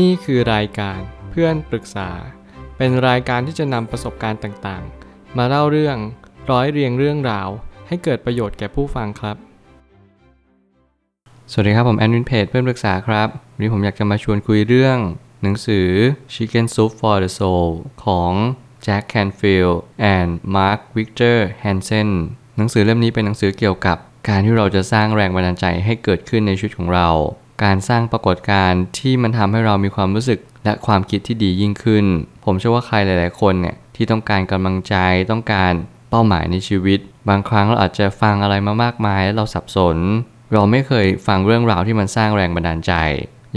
นี่คือรายการเพื่อนปรึกษา เป็นรายการที่จะนำประสบการณ์ต่างๆ มาเล่าเรื่องร้อยเรียงเรื่องราว ให้เกิดประโยชน์แก่ผู้ฟังครับ สวัสดีครับผมแอนวินเพจเพื่อนปรึกษาครับ วันนี้ผมอยากจะมาชวนคุยเรื่อง หนังสือ Chicken Soup for the Soul ของ Jack Canfield and Mark Victor Hansen หนังสือเล่มนี้เป็นหนังสือเกี่ยวกับการที่เราจะสร้างแรงบันดาลใจให้เกิดขึ้นในชีวิตของเรา การสร้างปรากฏการณ์ที่มันทำให้เรามีความรู้สึกและความคิดที่ดียิ่งขึ้น ผมเชื่อว่าใครหลาย ๆ คนเนี่ยที่ต้องการกำลังใจต้องการเป้าหมายในชีวิต บางครั้งเราอาจจะฟังอะไรมามากมายแล้วเราสับสน เราไม่เคยฟังเรื่องราวที่มันสร้างแรงบันดาลใจ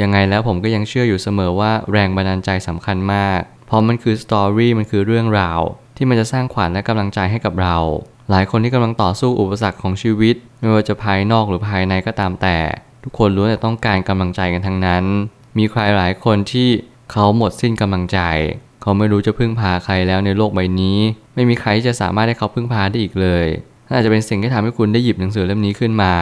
ยังไงแล้วผมก็ยังเชื่ออยู่เสมอว่าแรงบันดาลใจสำคัญมาก เพราะมันคือสตอรี่มันคือเรื่องราว ที่มันจะสร้างขวัญและกำลังใจให้กับเรา หลายคนที่กำลังต่อสู้อุปสรรคของชีวิต ไม่ว่าจะภายนอกหรือภายในก็ตามแต่ ทุกคนล้วนแต่ต้องการกำลังใจกันทั้งนั้น มีใครหลายคนที่เขาหมดสิ้นกำลังใจ เขาไม่รู้จะพึ่งพาใครแล้วในโลกใบนี้ ไม่มีใครที่จะสามารถให้เขาพึ่งพาได้อีกเลยน่าจะเป็นสิ่งที่ทำให้คุณได้หยิบหนังสือเล่มนี้ขึ้นมา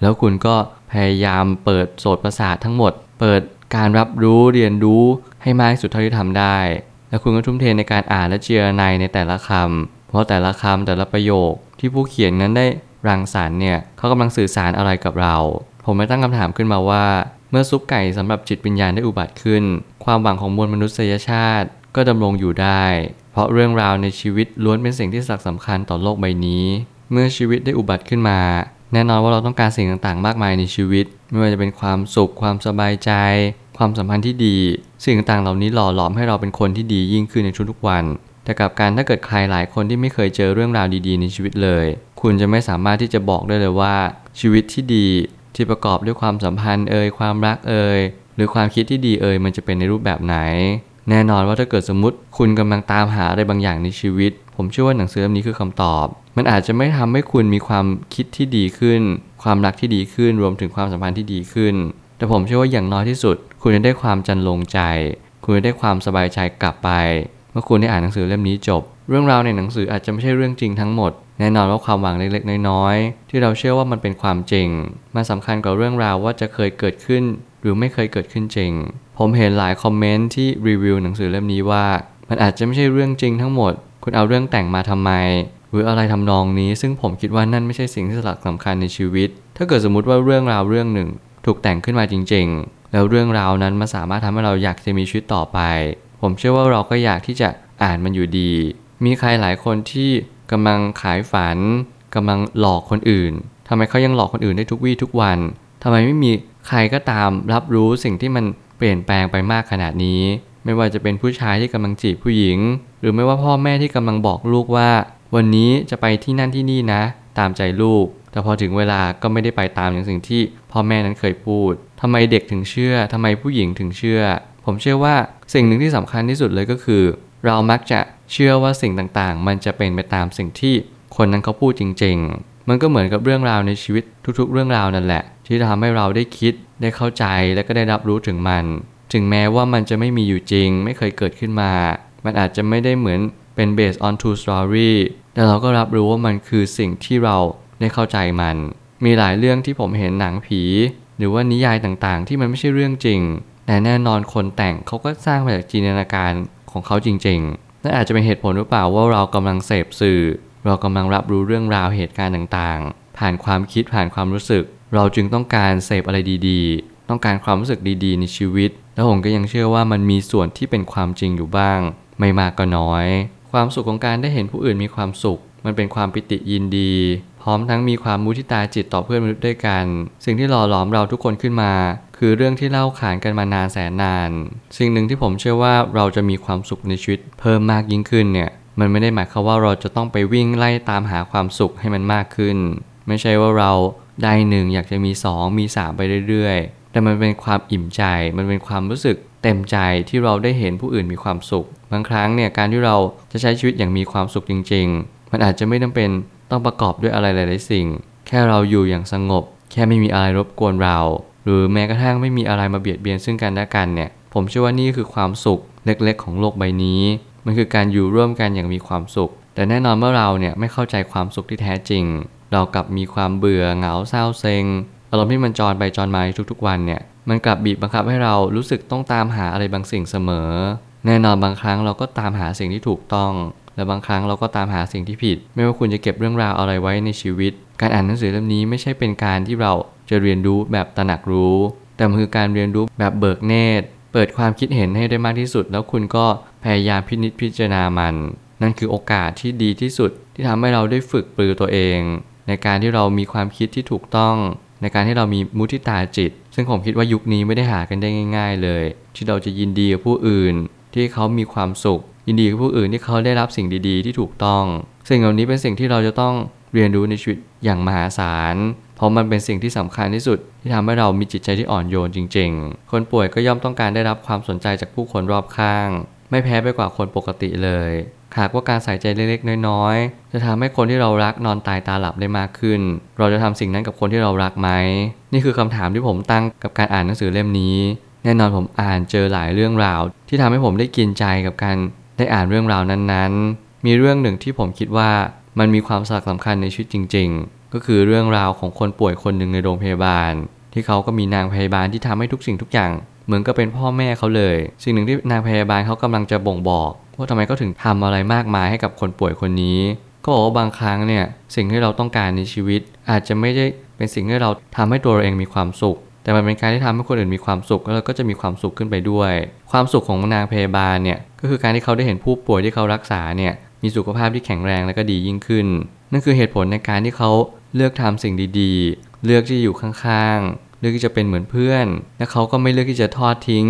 แล้วคุณก็พยายามเปิดโสตประสาททั้งหมด เปิดการรับรู้เรียนรู้ให้มากที่สุดเท่าที่ทำได้ แล้วคุณก็ทุ่มเทในการอ่านและเจรไนในแต่ละคำเพราะแต่ละคำแต่ละประโยคที่ผู้เขียนนั้นได้รังสรรค์เนี่ยเขากำลังสื่อสารอะไรกับเรา ผมไม่ตั้งคำถามขึ้นมาว่า เมื่อซุปไก่สำหรับจิตวิญญาณได้อุบัติขึ้น ความหวังของมวลมนุษยชาติก็ดำรงอยู่ได้ เพราะเรื่องราวในชีวิตล้วนเป็นสิ่งที่สำคัญต่อโลกใบนี้ เมื่อชีวิตได้อุบัติขึ้นมา แน่นอนว่าเราต้องการสิ่งต่างๆ มากมายในชีวิต ไม่ว่าจะเป็นความสุข ความสบายใจ ความสัมพันธ์ที่ดี สิ่งต่างๆ เหล่านี้หล่อหลอมให้เราเป็นคนที่ดียิ่งขึ้นในทุกๆวัน แต่กับการถ้าเกิดใครหลายคนที่ไม่เคยเจอเรื่องราวดีๆ ในชีวิตเลย คุณจะไม่สามารถที่จะบอกได้เลยว่า ชีวิตที่ดี ที่ประกอบด้วยความสัมพันธ์เอ่ยความรักเอ่ยหรือความคิดที่ดีเอ่ยมันจะเป็นในรูปแบบไหน แน่นอนว่าถ้าเกิดสมมติคุณกำลังตามหาอะไรบางอย่างในชีวิต ผมเชื่อว่าหนังสือเล่มนี้คือคำตอบ มันอาจจะไม่ทำให้คุณมีความคิดที่ดีขึ้น ความรักที่ดีขึ้นรวมถึงความสัมพันธ์ที่ดีขึ้น แต่ผมเชื่อว่าอย่างน้อยที่สุด คุณจะได้ความจันลงใจ คุณจะได้ความสบายใจกลับไป เมื่อคุณได้อ่านหนังสือเล่มนี้จบ เรื่องราวในหนังสืออาจจะไม่ใช่เรื่องจริงทั้งหมด แน่นอนว่าความหวังเล็กๆ น้อยๆ ที่เราเชื่อว่ามันเป็นความจริง มันสำคัญกว่าเรื่องราวว่าจะเคยเกิดขึ้น หรือไม่เคยเกิดขึ้นจริง ผมเห็นหลายคอมเมนต์ที่รีวิวหนังสือเล่มนี้ว่า มันอาจจะไม่ใช่เรื่องจริงทั้งหมด คุณเอาเรื่องแต่งมาทำไม หรืออะไรทำนองนี้ ซึ่งผมคิดว่านั่นไม่ใช่สิ่งที่สลักสำคัญในชีวิต ถ้าเกิดสมมติว่าเรื่องราวเรื่องหนึ่ง ถูกแต่งขึ้นมาจริง ๆ แล้วเรื่องราวนั้นมาสามารถทำให้เราอยากจะมีชีวิตต่อไป ผมเชื่อว่าเราก็อยากที่จะอ่านมันอยู่ดี มีใครหลายคนที่ กำลังขายฝันกำลังหลอกคนอื่นทำไมเขายังหลอกคนอื่นได้ทุกวี่ทุกวันทำไมไม่มีใครก็ตามรับรู้สิ่งที่มันเปลี่ยนแปลงไปมากขนาดนี้ ไม่ว่าจะเป็นผู้ชายที่กำลังจีบผู้หญิง หรือไม่ว่าพ่อแม่ที่กำลังบอกลูกว่า วันนี้จะไปที่นั่นที่นี่นะ ตามใจลูก แต่พอถึงเวลาก็ไม่ได้ไปตามอย่างสิ่งที่พ่อแม่นั้นเคยพูดทำไมเด็กถึงเชื่อทำไมผู้หญิงถึงเชื่อ ผมเชื่อว่าสิ่งหนึ่งที่สำคัญที่สุดเลยก็คือ เรามักจะเชื่อว่าสิ่งต่างๆ มันจะเป็นไปตามสิ่งที่คนนั้นเขาพูดจริง ๆ มันก็เหมือนกับเรื่องราวในชีวิตทุกๆ เรื่องราวนั่นแหละ ที่ทำให้เราได้คิดได้เข้าใจและก็ได้รับรู้ถึงมัน ถึงแม้ว่ามันจะไม่มีอยู่จริง ไม่เคยเกิดขึ้นมา มันอาจจะไม่ได้เหมือนเป็น based on true story แต่เราก็รับรู้ว่ามันคือสิ่งที่เราได้เข้าใจมัน มีหลายเรื่องที่ผมเห็นหนังผี หรือว่านิยายต่างๆ ที่มันไม่ใช่เรื่องจริง แต่แน่นอนคนแต่งเขาก็สร้างมาจากจินตนาการของเขาจริงๆนั่นอาจจะเป็นเหตุผลหรือเปล่าว่าเรากำลังเสพสื่อ เรากำลังรับรู้เรื่องราวเหตุการณ์ต่างๆ ผ่านความคิดผ่านความรู้สึก เราจึงต้องการเสพอะไรดีๆ ต้องการความรู้สึกดีๆ ในชีวิต แล้วผมก็ยังเชื่อว่ามันมีส่วนที่เป็นความจริงอยู่บ้าง ไม่มากก็น้อย ความสุขของการได้เห็นผู้อื่นมีความสุข มันเป็นความปิติยินดี พร้อมทั้งมีความมุทิตาจิตต่อเพื่อนมนุษย์ด้วยกัน สิ่งที่หล่อหลอมเราทุกคนขึ้นมา คือเรื่องที่เล่าขานกันมานานแสนนาน สิ่งหนึ่งที่ผมเชื่อว่าเราจะมีความสุขในชีวิตเพิ่มมากยิ่งขึ้นเนี่ยมันไม่ได้หมายความว่าเราจะต้องไปวิ่งไล่ตามหาความสุขให้มันมากขึ้น ไม่ใช่ว่าเราได้หนึ่งอยากจะมีสองมีสามไปเรื่อยๆ แต่มันเป็นความอิ่มใจ มันเป็นความรู้สึกเต็มใจที่เราได้เห็นผู้อื่นมีความสุข บางครั้งเนี่ยการที่เราจะใช้ชีวิตอย่างมีความสุขจริง ๆ มันอาจจะไม่จำเป็นต้องประกอบด้วยอะไรหลาย ๆ สิ่ง แค่เราอยู่อย่างสงบ แค่ไม่มีอะไรรบกวนเรา หรือแม้กระทั่งไม่มีอะไรมาเบียดเบียนซึ่งกันและกันเนี่ย ผมเชื่อว่านี่คือความสุขเล็กๆ ของโลกใบนี้ มันคือการอยู่ร่วมกันอย่างมีความสุข แต่แน่นอนเมื่อเราเนี่ยไม่เข้าใจความสุขที่แท้จริง เรากลับมีความเบื่อเหงาเศร้าเซ็งอารมณ์ที่มันจรไปจรมาทุกๆวันเนี่ย มันกลับบีบบังคับให้เรารู้สึกต้องตามหาอะไรบางสิ่งเสมอ แน่นอนบางครั้งเราก็ตามหาสิ่งที่ถูกต้องและบางครั้งเราก็ตามหาสิ่งที่ผิด ไม่ว่าคุณจะเก็บเรื่องราวอะไรไว้ในชีวิต การอ่านหนังสือเล่มนี้ไม่ใช่เป็นการที่เรา จะเรียนรู้แบบตระหนักรู้ แต่มันคือการเรียนรู้แบบเบิกเนตร เปิดความคิดเห็นให้ได้มากที่สุด แล้วคุณก็พยายามพินิจพิจารณามัน นั่นคือโอกาสที่ดีที่สุดที่ทำให้เราได้ฝึกปรือตัวเอง ในการที่เรามีความคิดที่ถูกต้อง ในการที่เรามีมุทิตาจิต ซึ่งผมคิดว่ายุคนี้ไม่ได้หากันได้ง่าย ๆ เลย ที่เราจะยินดีกับผู้อื่น ที่เขามีความสุข ยินดีกับผู้อื่นที่เขาได้รับสิ่งดี ๆ ที่ถูกต้อง สิ่งเหล่านี้เป็นสิ่งที่เราจะต้องเรียนรู้ในชีวิตอย่างมหาศาล เพราะมันเป็นสิ่งที่สำคัญที่สุดที่ทำให้เรามีจิตใจที่อ่อนโยนจริง ๆ คนป่วยก็ย่อมต้องการได้รับความสนใจจากผู้คนรอบข้าง ไม่แพ้ไปกว่าคนปกติเลยหากว่าการใส่ใจเล็กๆ น้อยๆ จะทำให้คนที่เรารักนอนตายตาหลับได้มากขึ้น เราจะทำสิ่งนั้นกับคนที่เรารักไหม นี่คือคำถามที่ผมตั้งกับการอ่านหนังสือเล่มนี้ แน่นอนผมอ่านเจอหลายเรื่องราว ที่ทำให้ผมได้กินใจกับการได้อ่านเรื่องราวนั้นๆ มีเรื่องหนึ่งที่ผมคิดว่ามันมีความสำคัญในชีวิตจริง ๆ ก็คือเรื่องราวของคนป่วยคนหนึ่งในโรงพยาบาล ที่เขาก็มีนางพยาบาลที่ทำให้ทุกสิ่งทุกอย่าง เหมือนกับเป็นพ่อแม่เขาเลย สิ่งหนึ่งที่นางพยาบาลเขากำลังจะบ่งบอกว่าทำไมเขาถึงทำอะไรมากมายให้กับคนป่วยคนนี้ ก็บอกว่าบางครั้งเนี่ยสิ่งที่เราต้องการในชีวิต อาจจะไม่ได้เป็นสิ่งที่เราทำให้ตัวเราเองมีความสุข แต่มันเป็นการที่ทำให้คนอื่นมีความสุขแล้วเราก็จะมีความสุขขึ้นไปด้วย ความสุขของนางพยาบาลเนี่ยก็คือการที่เขาได้เห็นผู้ป่วยที่เขารักษาเนี่ยมีสุขภาพที่แข็งแรงและก็ดียิ่งขึ้น นั่นคือเหตุผลในการที่เขาเลือกทำสิ่งดีๆ เลือกที่อยู่ข้างๆ เลือกที่จะเป็นเหมือนเพื่อน และเขาก็ไม่เลือกที่จะทอดทิ้ง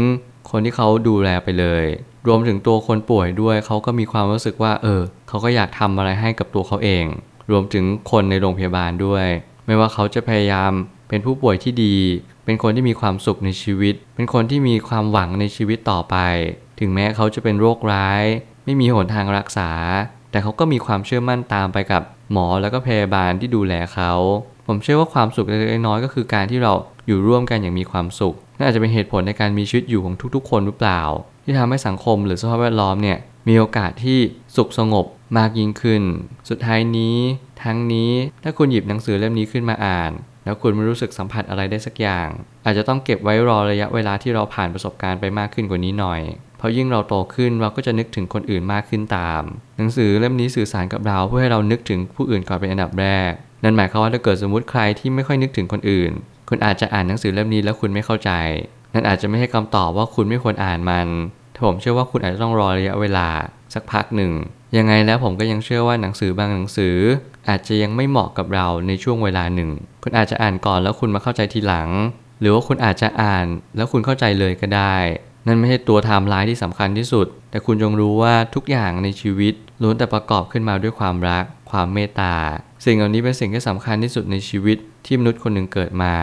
คนที่เขาดูแลไปเลย รวมถึงตัวคนป่วยด้วยเขาก็มีความรู้สึกว่า เออ เขาก็อยากทำอะไรให้กับตัวเขาเอง รวมถึงคนในโรงพยาบาลด้วย ไม่ว่าเขาจะพยายามเป็นผู้ป่วยที่ดี เป็นคนที่มีความสุขในชีวิต เป็นคนที่มีความหวังในชีวิตต่อไป ถึงแม้เขาจะเป็นโรคร้าย ไม่มีหนทางรักษา แต่เขาก็มีความเชื่อมั่นตามไปกับ หมอแล้วก็พยาบาลที่ดูแลเขา ผมเชื่อว่าความสุขเล็กๆน้อยก็คือการที่เราอยู่ร่วมกันอย่างมีความสุขน่าจะเป็นเหตุผลในการมีชีวิตอยู่ของทุกๆ คนหรือเปล่า ที่ทำให้สังคมหรือสภาพแวดล้อมเนี่ยมีโอกาสที่สุขสงบมากยิ่งขึ้น สุดท้ายนี้ ทั้งนี้ถ้าคุณหยิบหนังสือเล่มนี้ขึ้นมาอ่าน แล้วคุณไม่รู้สึกสัมผัสอะไรได้สักอย่าง อาจจะต้องเก็บไว้รอระยะเวลาที่เราผ่านประสบการณ์ไปมากขึ้นกว่านี้หน่อย พราะยิ่งเราโตขึ้นเราก็จะนึกถึงคนอื่นมากขึ้นตาม หนังสือเล่มนี้สื่อสารกับเราเพื่อให้เรานึกถึงผู้อื่นก่อนเป็นอันดับแรก นั่นหมายความว่าถ้าเกิดสมมติใครที่ไม่ค่อยนึกถึงคนอื่น คุณอาจจะอ่านหนังสือเล่มนี้แล้วคุณไม่เข้าใจ นั่นอาจจะไม่ให้คำตอบว่าคุณไม่ควรอ่านมันผมเชื่อว่าคุณอาจจะต้องรอระยะเวลาสักพักหนึ่ง ยังไงแล้วผมก็ยังเชื่อว่าหนังสือบางหนังสือ อาจจะยังไม่เหมาะกับเราในช่วงเวลาหนึ่ง คุณอาจจะอ่านก่อนแล้วคุณมาเข้าใจทีหลัง หรือว่าคุณอาจจะอ่านแล้วคุณเข้าใจเลยก็ได้ นั่นไม่ใช่ตัวไทม์ไลน์ที่สำคัญที่สุด แต่คุณจงรู้ว่าทุกอย่างในชีวิตล้วนแต่ประกอบขึ้นมาด้วยความรัก ความเมตตา สิ่งเหล่านี้เป็นสิ่งที่สำคัญที่สุดในชีวิตที่มนุษย์คนหนึ่งเกิดมา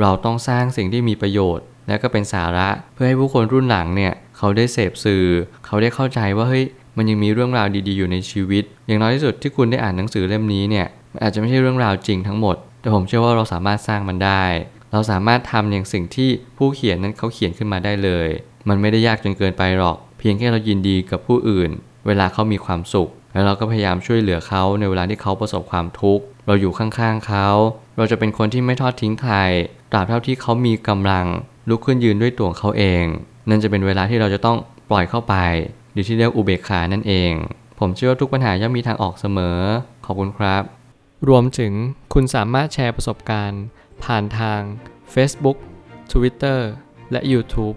เราต้องสร้างสิ่งที่มีประโยชน์ และก็เป็นสาระเพื่อให้ผู้คนรุ่นหลังเนี่ยเขาได้เสพสื่อ เขาได้เข้าใจว่าเฮ้ยมันยังมีเรื่องราวดีๆอยู่ในชีวิต อย่างน้อยที่สุดที่คุณได้อ่านหนังสือเล่มนี้เนี่ยอาจจะไม่ใช่เรื่องราวจริงทั้งหมด แต่ผมเชื่อว่าเราสามารถสร้างมันได้ เราสามารถทำอย่างสิ่งที่ผู้เขียนนั้นเขาเขียนขึ้นมาได้เลย มันไม่ได้ยากจนเกินไปหรอก เพียงแค่เรายินดีกับผู้อื่น เวลาเขามีความสุข แล้วเราก็พยายามช่วยเหลือเขาในเวลาที่เขาประสบความทุกข์ เราอยู่ข้างๆเขา เราจะเป็นคนที่ไม่ทอดทิ้งใคร ตราบเท่าที่เขามีกำลัง ลุกขึ้นยืนด้วยตัวเขาเอง นั่นจะเป็นเวลาที่เราจะต้องปล่อยเข้าไปหรือที่เรียกอุเบกขานั่นเอง ผมเชื่อว่าทุกปัญหาย่อมมีทางออกเสมอ ขอบคุณครับ รวมถึงคุณสามารถแชร์ประสบการณ์ ผ่านทาง Facebook Twitter และ YouTube